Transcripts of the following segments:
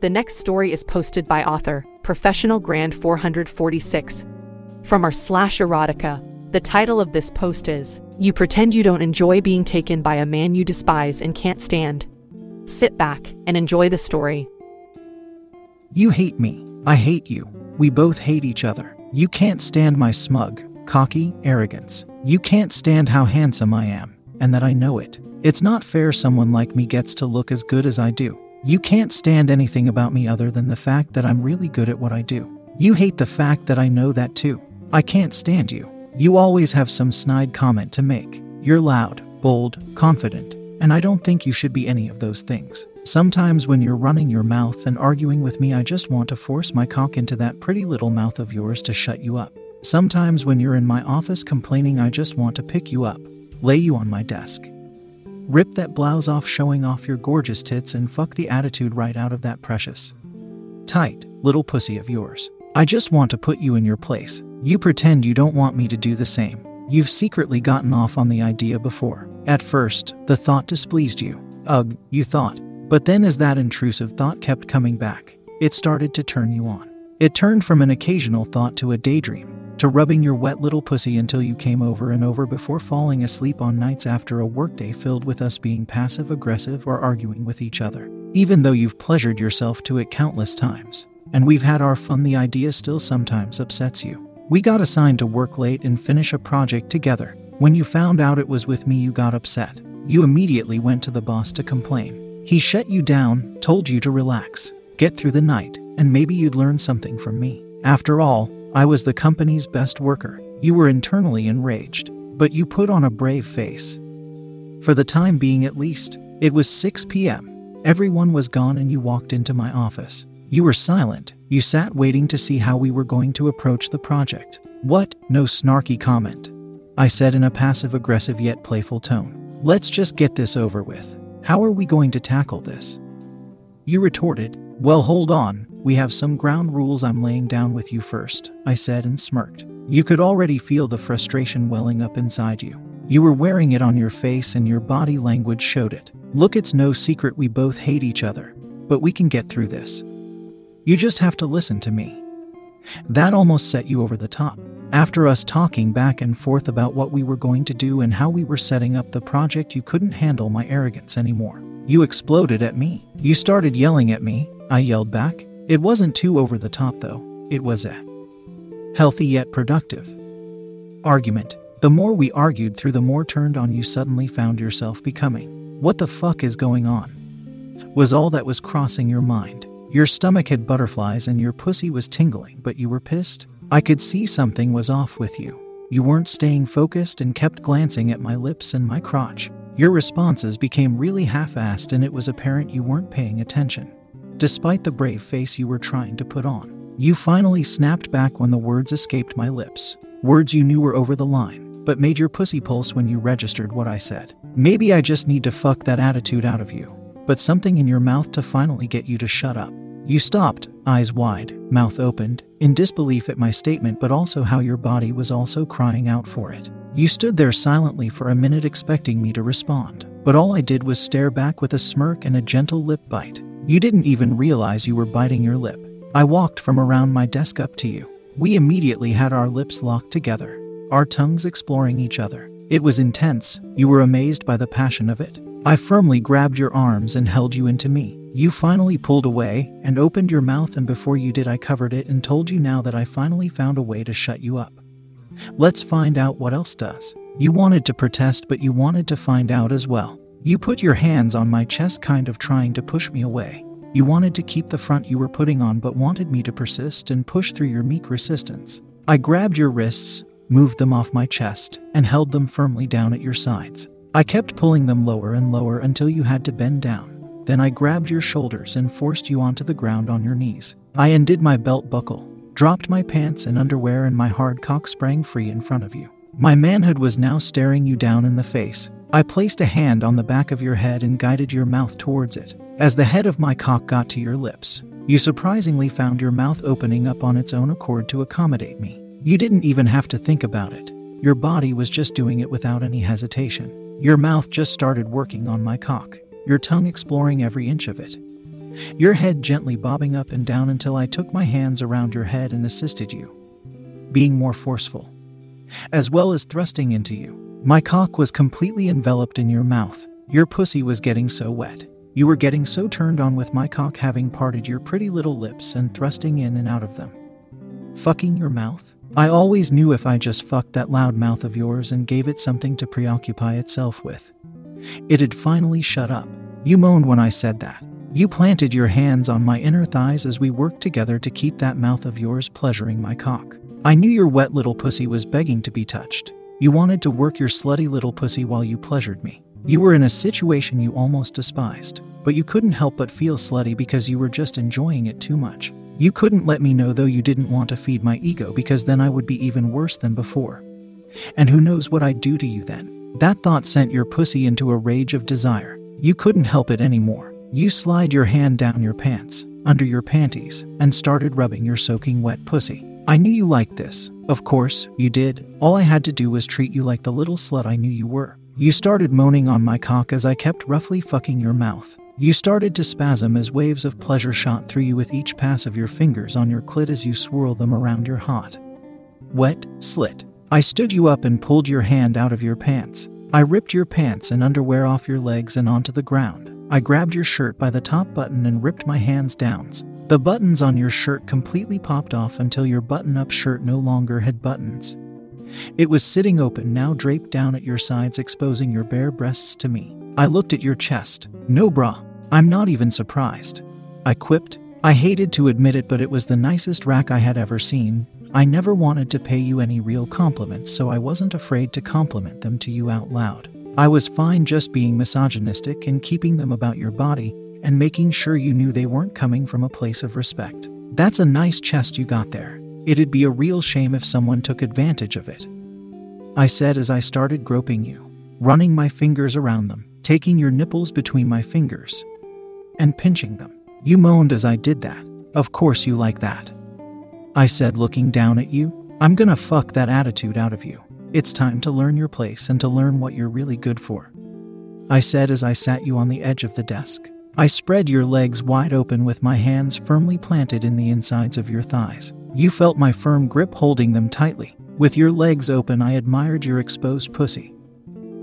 The next story is posted by author, Professional Grand 446. From our slash erotica, the title of this post is You Pretend You Don't Enjoy Being Taken by a Man You Despise and Can't Stand. Sit back and enjoy the story. You hate me. I hate you. We both hate each other. You can't stand my smug, cocky arrogance. You can't stand how handsome I am, and that I know it. It's not fair someone like me gets to look as good as I do. You can't stand anything about me other than the fact that I'm really good at what I do. You hate the fact that I know that too. I can't stand you. You always have some snide comment to make. You're loud, bold, confident, and I don't think you should be any of those things. Sometimes when you're running your mouth and arguing with me, I just want to force my cock into that pretty little mouth of yours to shut you up. Sometimes when you're in my office complaining, I just want to pick you up, lay you on my desk, Rip that blouse off, showing off your gorgeous tits, and fuck the attitude right out of that precious, tight, little pussy of yours. I just want to put you in your place. You pretend you don't want me to do the same. You've secretly gotten off on the idea before. At first, the thought displeased you. Ugh, you thought. But then, as that intrusive thought kept coming back, it started to turn you on. It turned from an occasional thought to a daydream, to rubbing your wet little pussy until you came over and over before falling asleep on nights after a workday filled with us being passive aggressive or arguing with each other. Even though you've pleasured yourself to it countless times, and we've had our fun, the idea still sometimes upsets you. We got assigned to work late and finish a project together. When you found out it was with me, you got upset. You immediately went to the boss to complain. He shut you down, told you to relax, get through the night, and maybe you'd learn something from me. After all, I was the company's best worker. You were internally enraged, but you put on a brave face. For the time being, at least, it was 6 p.m. Everyone was gone, and you walked into my office. You were silent. You sat waiting to see how we were going to approach the project. What? No snarky comment. I said in a passive aggressive yet playful tone. Let's just get this over with. How are we going to tackle this? You retorted, Well, hold on, we have some ground rules I'm laying down with you first, I said and smirked. You could already feel the frustration welling up inside you. You were wearing it on your face and your body language showed it. Look, it's no secret we both hate each other, but we can get through this. You just have to listen to me. That almost set you over the top. After us talking back and forth about what we were going to do and how we were setting up the project, you couldn't handle my arrogance anymore. You exploded at me. You started yelling at me. I yelled back. It wasn't too over the top, though. It was a healthy yet productive argument. The more we argued through, the more turned on you suddenly found yourself becoming. What the fuck is going on? Was all that was crossing your mind. Your stomach had butterflies and your pussy was tingling, but you were pissed? I could see something was off with you. You weren't staying focused and kept glancing at my lips and my crotch. Your responses became really half assed, and it was apparent you weren't paying attention despite the brave face you were trying to put on. You finally snapped back when the words escaped my lips. Words you knew were over the line, but made your pussy pulse when you registered what I said. Maybe I just need to fuck that attitude out of you, but something in your mouth to finally get you to shut up. You stopped, eyes wide, mouth opened, in disbelief at my statement, but also how your body was also crying out for it. You stood there silently for a minute expecting me to respond, but all I did was stare back with a smirk and a gentle lip bite. You didn't even realize you were biting your lip. I walked from around my desk up to you. We immediately had our lips locked together, our tongues exploring each other. It was intense. You were amazed by the passion of it. I firmly grabbed your arms and held you into me. You finally pulled away and opened your mouth, and before you did, I covered it and told you now that I finally found a way to shut you up. Let's find out what else does. You wanted to protest, but you wanted to find out as well. You put your hands on my chest, kind of trying to push me away. You wanted to keep the front you were putting on, but wanted me to persist and push through your meek resistance. I grabbed your wrists, moved them off my chest, and held them firmly down at your sides. I kept pulling them lower and lower until you had to bend down. Then I grabbed your shoulders and forced you onto the ground on your knees. I undid my belt buckle, dropped my pants and underwear, and my hard cock sprang free in front of you. My manhood was now staring you down in the face. I placed a hand on the back of your head and guided your mouth towards it. As the head of my cock got to your lips, you surprisingly found your mouth opening up on its own accord to accommodate me. You didn't even have to think about it. Your body was just doing it without any hesitation. Your mouth just started working on my cock, your tongue exploring every inch of it. Your head gently bobbing up and down until I took my hands around your head and assisted you, being more forceful, as well as thrusting into you. My cock was completely enveloped in your mouth. Your pussy was getting so wet. You were getting so turned on with my cock having parted your pretty little lips and thrusting in and out of them. Fucking your mouth? I always knew if I just fucked that loud mouth of yours and gave it something to preoccupy itself with, it'd finally shut up. You moaned when I said that. You planted your hands on my inner thighs as we worked together to keep that mouth of yours pleasuring my cock. I knew your wet little pussy was begging to be touched. You wanted to work your slutty little pussy while you pleasured me. You were in a situation you almost despised, but you couldn't help but feel slutty because you were just enjoying it too much. You couldn't let me know, though you didn't want to feed my ego because then I would be even worse than before. And who knows what I'd do to you then? That thought sent your pussy into a rage of desire. You couldn't help it anymore. You slide your hand down your pants, under your panties, and started rubbing your soaking wet pussy. I knew you liked this. Of course, you did. All I had to do was treat you like the little slut I knew you were. You started moaning on my cock as I kept roughly fucking your mouth. You started to spasm as waves of pleasure shot through you with each pass of your fingers on your clit as you swirl them around your hot, wet slit. I stood you up and pulled your hand out of your pants. I ripped your pants and underwear off your legs and onto the ground. I grabbed your shirt by the top button and ripped my hands down. The buttons on your shirt completely popped off until your button up shirt no longer had buttons. It was sitting open, now draped down at your sides, exposing your bare breasts to me. I looked at your chest. No bra. I'm not even surprised. I quipped. I hated to admit it, but it was the nicest rack I had ever seen. I never wanted to pay you any real compliments, so I wasn't afraid to compliment them to you out loud. I was fine just being misogynistic and keeping them about your body and making sure you knew they weren't coming from a place of respect. That's a nice chest you got there. It'd be a real shame if someone took advantage of it. I said as I started groping you, running my fingers around them, taking your nipples between my fingers, and pinching them. You moaned as I did that. Of course, you like that. I said, looking down at you. I'm gonna fuck that attitude out of you. It's time to learn your place and to learn what you're really good for. I said as I sat you on the edge of the desk. I spread your legs wide open with my hands firmly planted in the insides of your thighs. You felt my firm grip holding them tightly. With your legs open, I admired your exposed pussy.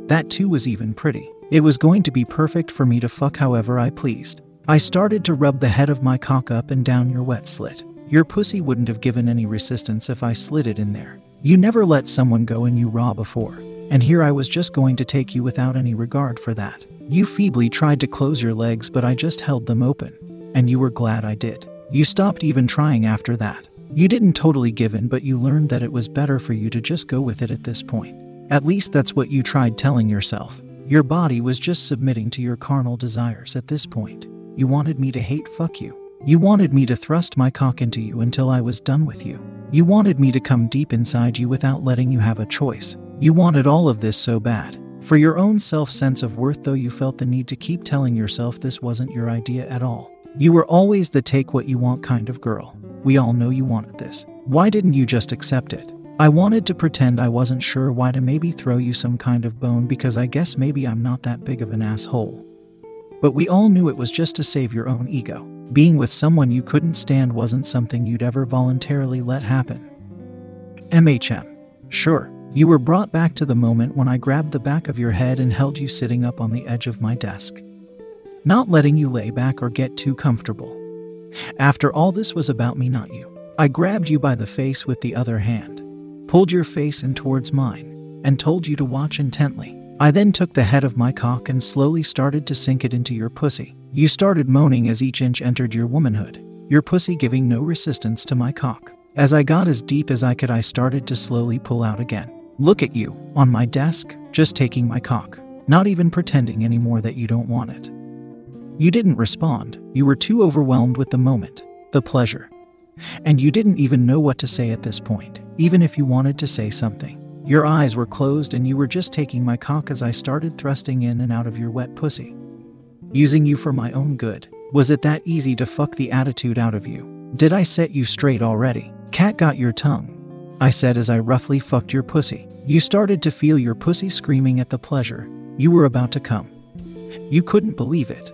That too was even pretty. It was going to be perfect for me to fuck however I pleased. I started to rub the head of my cock up and down your wet slit. Your pussy wouldn't have given any resistance if I slid it in there. You never let someone go in you raw before, and here I was just going to take you without any regard for that. You feebly tried to close your legs, but I just held them open, and you were glad I did. You stopped even trying after that. You didn't totally give in, but you learned that it was better for you to just go with it at this point. At least that's what you tried telling yourself. Your body was just submitting to your carnal desires at this point. You wanted me to hate fuck you. You wanted me to thrust my cock into you until I was done with you. You wanted me to come deep inside you without letting you have a choice. You wanted all of this so bad. For your own self sense of worth, though, you felt the need to keep telling yourself this wasn't your idea at all. You were always the take what you want kind of girl. We all know you wanted this. Why didn't you just accept it? I wanted to pretend I wasn't sure why to maybe throw you some kind of bone because I guess maybe I'm not that big of an asshole. But we all knew it was just to save your own ego. Being with someone you couldn't stand wasn't something you'd ever voluntarily let happen. MHM. Sure, you were brought back to the moment when I grabbed the back of your head and held you sitting up on the edge of my desk. not letting you lay back or get too comfortable. After all, this was about me, not you. I grabbed you by the face with the other hand, pulled your face in towards mine, and told you to watch intently. I then took the head of my cock and slowly started to sink it into your pussy. You started moaning as each inch entered your womanhood, your pussy giving no resistance to my cock. As I got as deep as I could, I started to slowly pull out again. Look at you, on my desk, just taking my cock, not even pretending anymore that you don't want it. You didn't respond, you were too overwhelmed with the moment, the pleasure. And you didn't even know what to say at this point, even if you wanted to say something. Your eyes were closed and you were just taking my cock as I started thrusting in and out of your wet pussy. Using you for my own good. Was it that easy to fuck the attitude out of you? Did I set you straight already? Cat got your tongue. I said as I roughly fucked your pussy. You started to feel your pussy screaming at the pleasure. You were about to come. You couldn't believe it.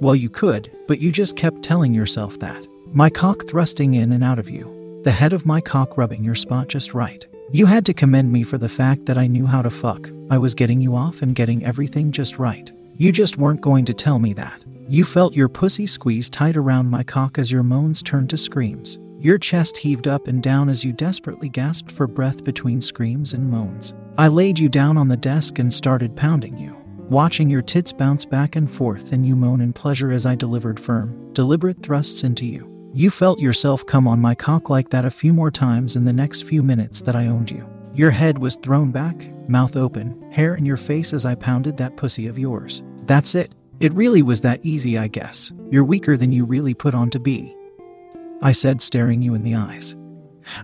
Well, you could, but you just kept telling yourself that. My cock thrusting in and out of you, the head of my cock rubbing your spot just right. You had to commend me for the fact that I knew how to fuck. I was getting you off and getting everything just right. You just weren't going to tell me that. You felt your pussy squeeze tight around my cock as your moans turned to screams. Your chest heaved up and down as you desperately gasped for breath between screams and moans. I laid you down on the desk and started pounding you, watching your tits bounce back and forth and you moan in pleasure as I delivered firm, deliberate thrusts into you. You felt yourself come on my cock like that a few more times in the next few minutes that I owned you. Your head was thrown back, mouth open, hair in your face as I pounded that pussy of yours. That's it. It really was that easy, I guess. You're weaker than you really put on to be. I said, staring you in the eyes.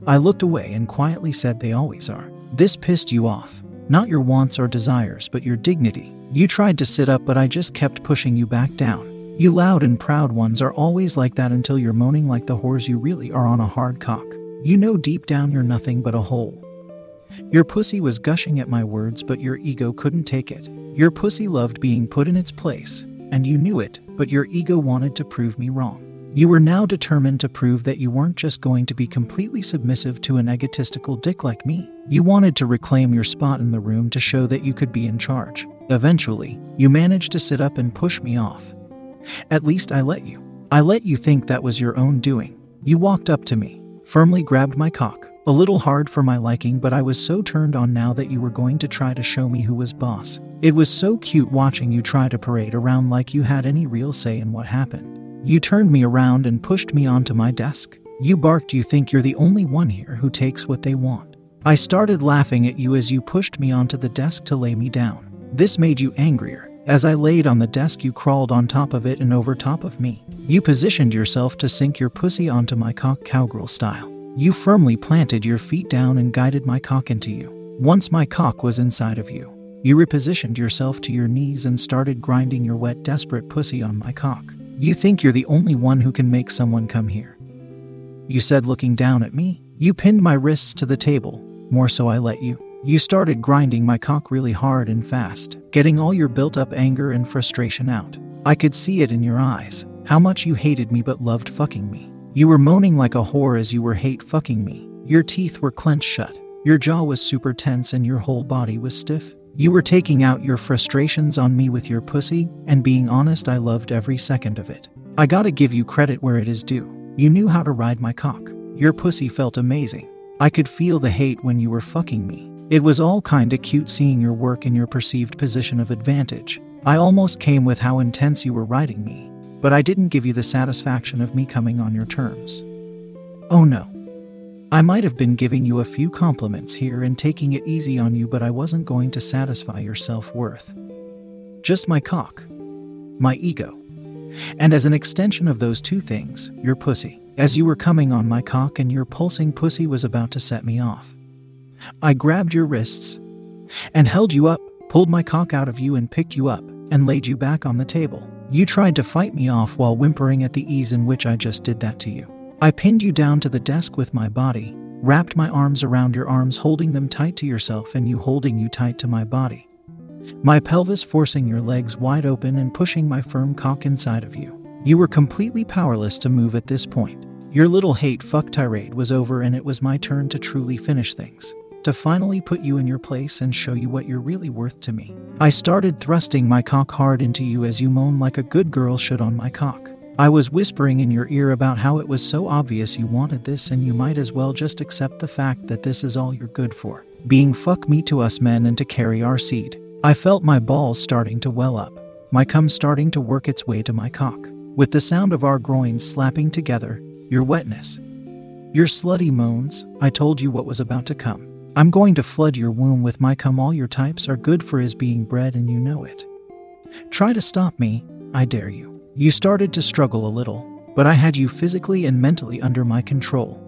I looked away and quietly said, They always are. This pissed you off. Not your wants or desires, but your dignity. You tried to sit up, but I just kept pushing you back down. You loud and proud ones are always like that until you're moaning like the whores you really are on a hard cock. You know deep down you're nothing but a hole. Your pussy was gushing at my words, but your ego couldn't take it. Your pussy loved being put in its place, and you knew it, but your ego wanted to prove me wrong. You were now determined to prove that you weren't just going to be completely submissive to an egotistical dick like me. You wanted to reclaim your spot in the room to show that you could be in charge. Eventually, you managed to sit up and push me off, at least I let you. I let you think that was your own doing. You walked up to me, firmly grabbed my cock. A little hard for my liking, but I was so turned on now that you were going to try to show me who was boss. It was so cute watching you try to parade around like you had any real say in what happened. You turned me around and pushed me onto my desk. You barked, You think you're the only one here who takes what they want. I started laughing at you as you pushed me onto the desk to lay me down. This made you angrier. As I laid on the desk, you crawled on top of it and over top of me. You positioned yourself to sink your pussy onto my cock cowgirl style. You firmly planted your feet down and guided my cock into you. Once my cock was inside of you, you repositioned yourself to your knees and started grinding your wet, desperate pussy on my cock. You think you're the only one who can make someone come here. You said, looking down at me. You pinned my wrists to the table, more so I let you. You started grinding my cock really hard and fast, getting all your built up anger and frustration out. I could see it in your eyes, how much you hated me but loved fucking me. You were moaning like a whore as you were hate fucking me. Your teeth were clenched shut, your jaw was super tense, and your whole body was stiff. You were taking out your frustrations on me with your pussy, and being honest, I loved every second of it. I gotta give you credit where it is due. You knew how to ride my cock. Your pussy felt amazing. I could feel the hate when you were fucking me. It was all kinda cute seeing your work in your perceived position of advantage. I almost came with how intense you were riding me, but I didn't give you the satisfaction of me coming on your terms. Oh no. I might have been giving you a few compliments here and taking it easy on you, but I wasn't going to satisfy your self worth. Just my cock, my ego. And as an extension of those two things, your pussy. As you were coming on my cock and your pulsing pussy was about to set me off. I grabbed your wrists and held you up, pulled my cock out of you, and picked you up and laid you back on the table. You tried to fight me off while whimpering at the ease in which I just did that to you. I pinned you down to the desk with my body, wrapped my arms around your arms, holding them tight to yourself, and you holding you tight to my body. My pelvis forcing your legs wide open and pushing my firm cock inside of you. You were completely powerless to move at this point. Your little hate fuck tirade was over, and it was my turn to truly finish things. to finally put you in your place and show you what you're really worth to me. I started thrusting my cock hard into you as you moan like a good girl should on my cock. I was whispering in your ear about how it was so obvious you wanted this and you might as well just accept the fact that this is all you're good for. Being fuck me to us men and to carry our seed. I felt my balls starting to well up, my cum starting to work its way to my cock. With the sound of our groins slapping together, your wetness, your slutty moans, I told you what was about to come. I'm going to flood your womb with my cum. All your types are good for is being bred, and you know it. Try to stop me, I dare you. You started to struggle a little, but I had you physically and mentally under my control.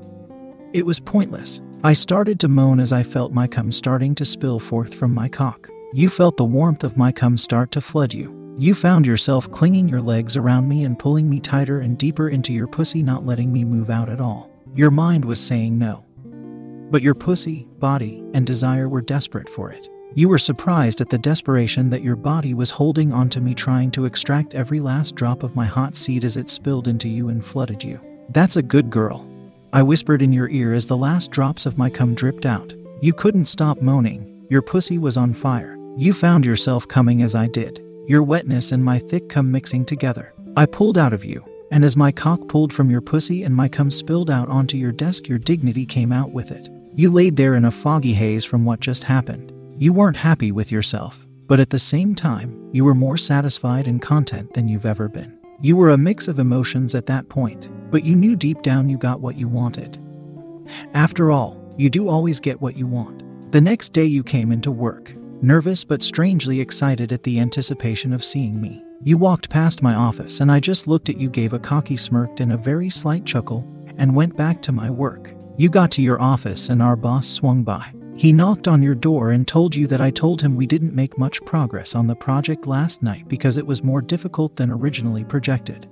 It was pointless. I started to moan as I felt my cum starting to spill forth from my cock. You felt the warmth of my cum start to flood you. You found yourself clinging your legs around me and pulling me tighter and deeper into your pussy, not letting me move out at all. Your mind was saying no. But your pussy, body, and desire were desperate for it. You were surprised at the desperation that your body was holding onto me, trying to extract every last drop of my hot seed as it spilled into you and flooded you. That's a good girl. I whispered in your ear as the last drops of my cum dripped out. You couldn't stop moaning. Your pussy was on fire. You found yourself coming as I did, your wetness and my thick cum mixing together. I pulled out of you, and as my cock pulled from your pussy and my cum spilled out onto your desk, your dignity came out with it. You laid there in a foggy haze from what just happened. You weren't happy with yourself, but at the same time, you were more satisfied and content than you've ever been. You were a mix of emotions at that point, but you knew deep down you got what you wanted. After all, you do always get what you want. The next day you came into work, nervous but strangely excited at the anticipation of seeing me. You walked past my office, and I just looked at you, gave a cocky smirk and a very slight chuckle, and went back to my work. You got to your office, and our boss swung by. He knocked on your door and told you that I told him we didn't make much progress on the project last night because it was more difficult than originally projected,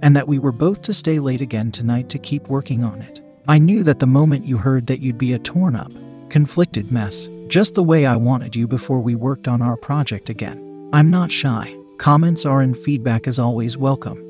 and that we were both to stay late again tonight to keep working on it. I knew that the moment you heard that you'd be a torn up, conflicted mess, just the way I wanted you before we worked on our project again. I'm not shy. Comments are and feedback is always welcome.